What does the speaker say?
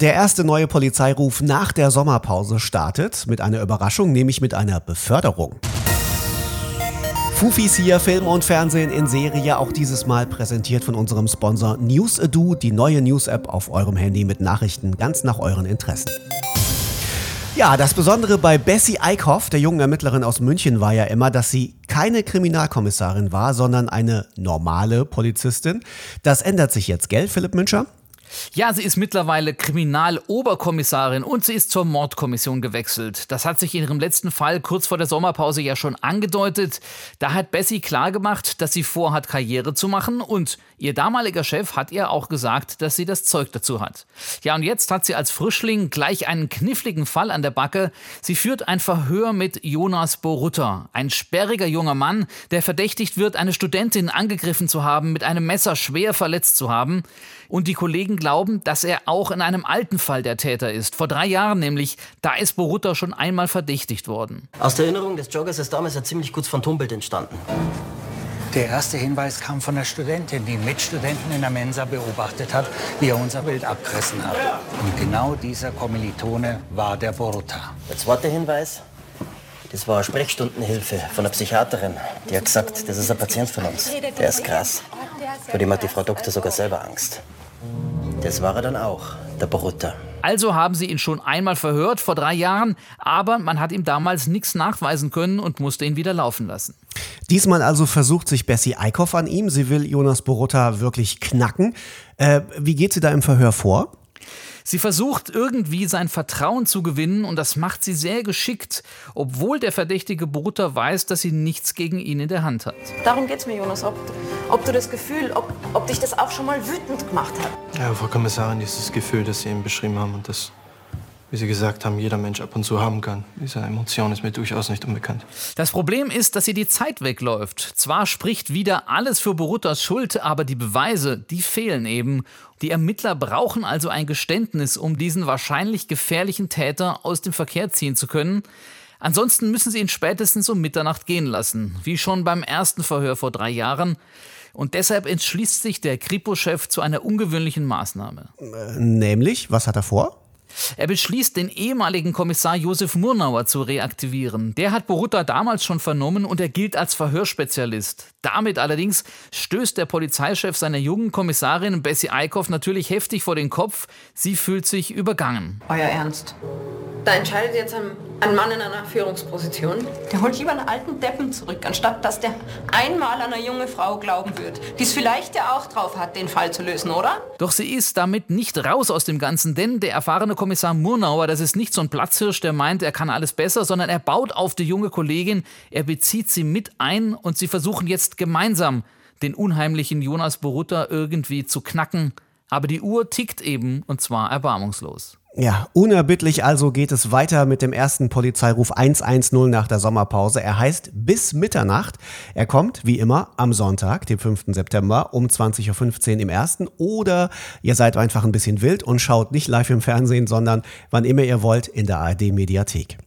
Der erste neue Polizeiruf nach der Sommerpause startet mit einer Überraschung, nämlich mit einer Beförderung. Fufis hier, Film und Fernsehen in Serie, auch dieses Mal präsentiert von unserem Sponsor NewsAdo, die neue News-App auf eurem Handy mit Nachrichten ganz nach euren Interessen. Ja, das Besondere bei Bessie Eickhoff, der jungen Ermittlerin aus München, war ja immer, dass sie keine Kriminalkommissarin war, sondern eine normale Polizistin. Das ändert sich jetzt, gell, Philipp Müncher? Ja, sie ist mittlerweile Kriminaloberkommissarin und sie ist zur Mordkommission gewechselt. Das hat sich in ihrem letzten Fall kurz vor der Sommerpause ja schon angedeutet. Da hat Bessie klargemacht, dass sie vorhat, Karriere zu machen und ihr damaliger Chef hat ihr auch gesagt, dass sie das Zeug dazu hat. Ja, und jetzt hat sie als Frischling gleich einen kniffligen Fall an der Backe. Sie führt ein Verhör mit Jonas Borutta, ein sperriger junger Mann, der verdächtigt wird, eine Studentin angegriffen zu haben, mit einem Messer schwer verletzt zu haben. Und die Kollegen glauben, dass er auch in einem alten Fall der Täter ist. Vor drei Jahren nämlich, da ist Borutta schon einmal verdächtigt worden. Aus der Erinnerung des Joggers ist damals ein ziemlich gutes Phantombild entstanden. Der erste Hinweis kam von der Studentin, die Mitstudenten in der Mensa beobachtet hat, wie er unser Bild abgerissen hat. Und genau dieser Kommilitone war der Borutta. Der zweite Hinweis, das war eine Sprechstundenhilfe von einer Psychiaterin. Die hat gesagt, das ist ein Patient von uns. Der ist krass. Vor dem hat die Frau Doktor sogar selber Angst. Das war er dann auch, der Borutta. Also haben sie ihn schon einmal verhört, vor drei Jahren, aber man hat ihm damals nichts nachweisen können und musste ihn wieder laufen lassen. Diesmal also versucht sich Bessie Eickhoff an ihm. Sie will Jonas Borutta wirklich knacken. Äh, wie geht sie da im Verhör vor? Sie versucht irgendwie sein Vertrauen zu gewinnen und das macht sie sehr geschickt, obwohl der verdächtige Bruder weiß, dass sie nichts gegen ihn in der Hand hat. Darum geht's mir, Jonas, ob, ob du das Gefühl, ob, ob dich das auch schon mal wütend gemacht hat. Ja, Frau Kommissarin, dieses Gefühl, das Sie eben beschrieben haben und das wie Sie gesagt haben, jeder Mensch ab und zu haben kann. Diese Emotion ist mir durchaus nicht unbekannt. Das Problem ist, dass ihr die Zeit wegläuft. Zwar spricht wieder alles für Boruttas Schuld, aber die Beweise, die fehlen eben. Die Ermittler brauchen also ein Geständnis, um diesen wahrscheinlich gefährlichen Täter aus dem Verkehr ziehen zu können. Ansonsten müssen sie ihn spätestens um Mitternacht gehen lassen, wie schon beim ersten Verhör vor drei Jahren. Und deshalb entschließt sich der Kripo-Chef zu einer ungewöhnlichen Maßnahme. Äh, nämlich, was hat er vor? Er beschließt, den ehemaligen Kommissar Josef Murnauer zu reaktivieren. Der hat Borutta damals schon vernommen und er gilt als Verhörspezialist. Damit allerdings stößt der Polizeichef seiner jungen Kommissarin Bessie Eickhoff natürlich heftig vor den Kopf. Sie fühlt sich übergangen. Euer Ernst? Da entscheidet jetzt ein, ein Mann in einer Führungsposition. Der holt lieber einen alten Deppen zurück, anstatt dass der einmal an eine junge Frau glauben wird, die es vielleicht ja auch drauf hat, den Fall zu lösen, oder? Doch sie ist damit nicht raus aus dem Ganzen, denn der erfahrene Kommissar Murnauer, das ist nicht so ein Platzhirsch, der meint, er kann alles besser, sondern er baut auf die junge Kollegin, er bezieht sie mit ein und sie versuchen jetzt gemeinsam den unheimlichen Jonas Borutta irgendwie zu knacken. Aber die Uhr tickt eben und zwar erbarmungslos. Ja, unerbittlich also geht es weiter mit dem ersten Polizeiruf 110 nach der Sommerpause. Er heißt bis Mitternacht. Er kommt, wie immer, am Sonntag, dem 5. September um 20.15 Uhr im ersten. Oder ihr seid einfach ein bisschen wild und schaut nicht live im Fernsehen, sondern wann immer ihr wollt in der ARD Mediathek.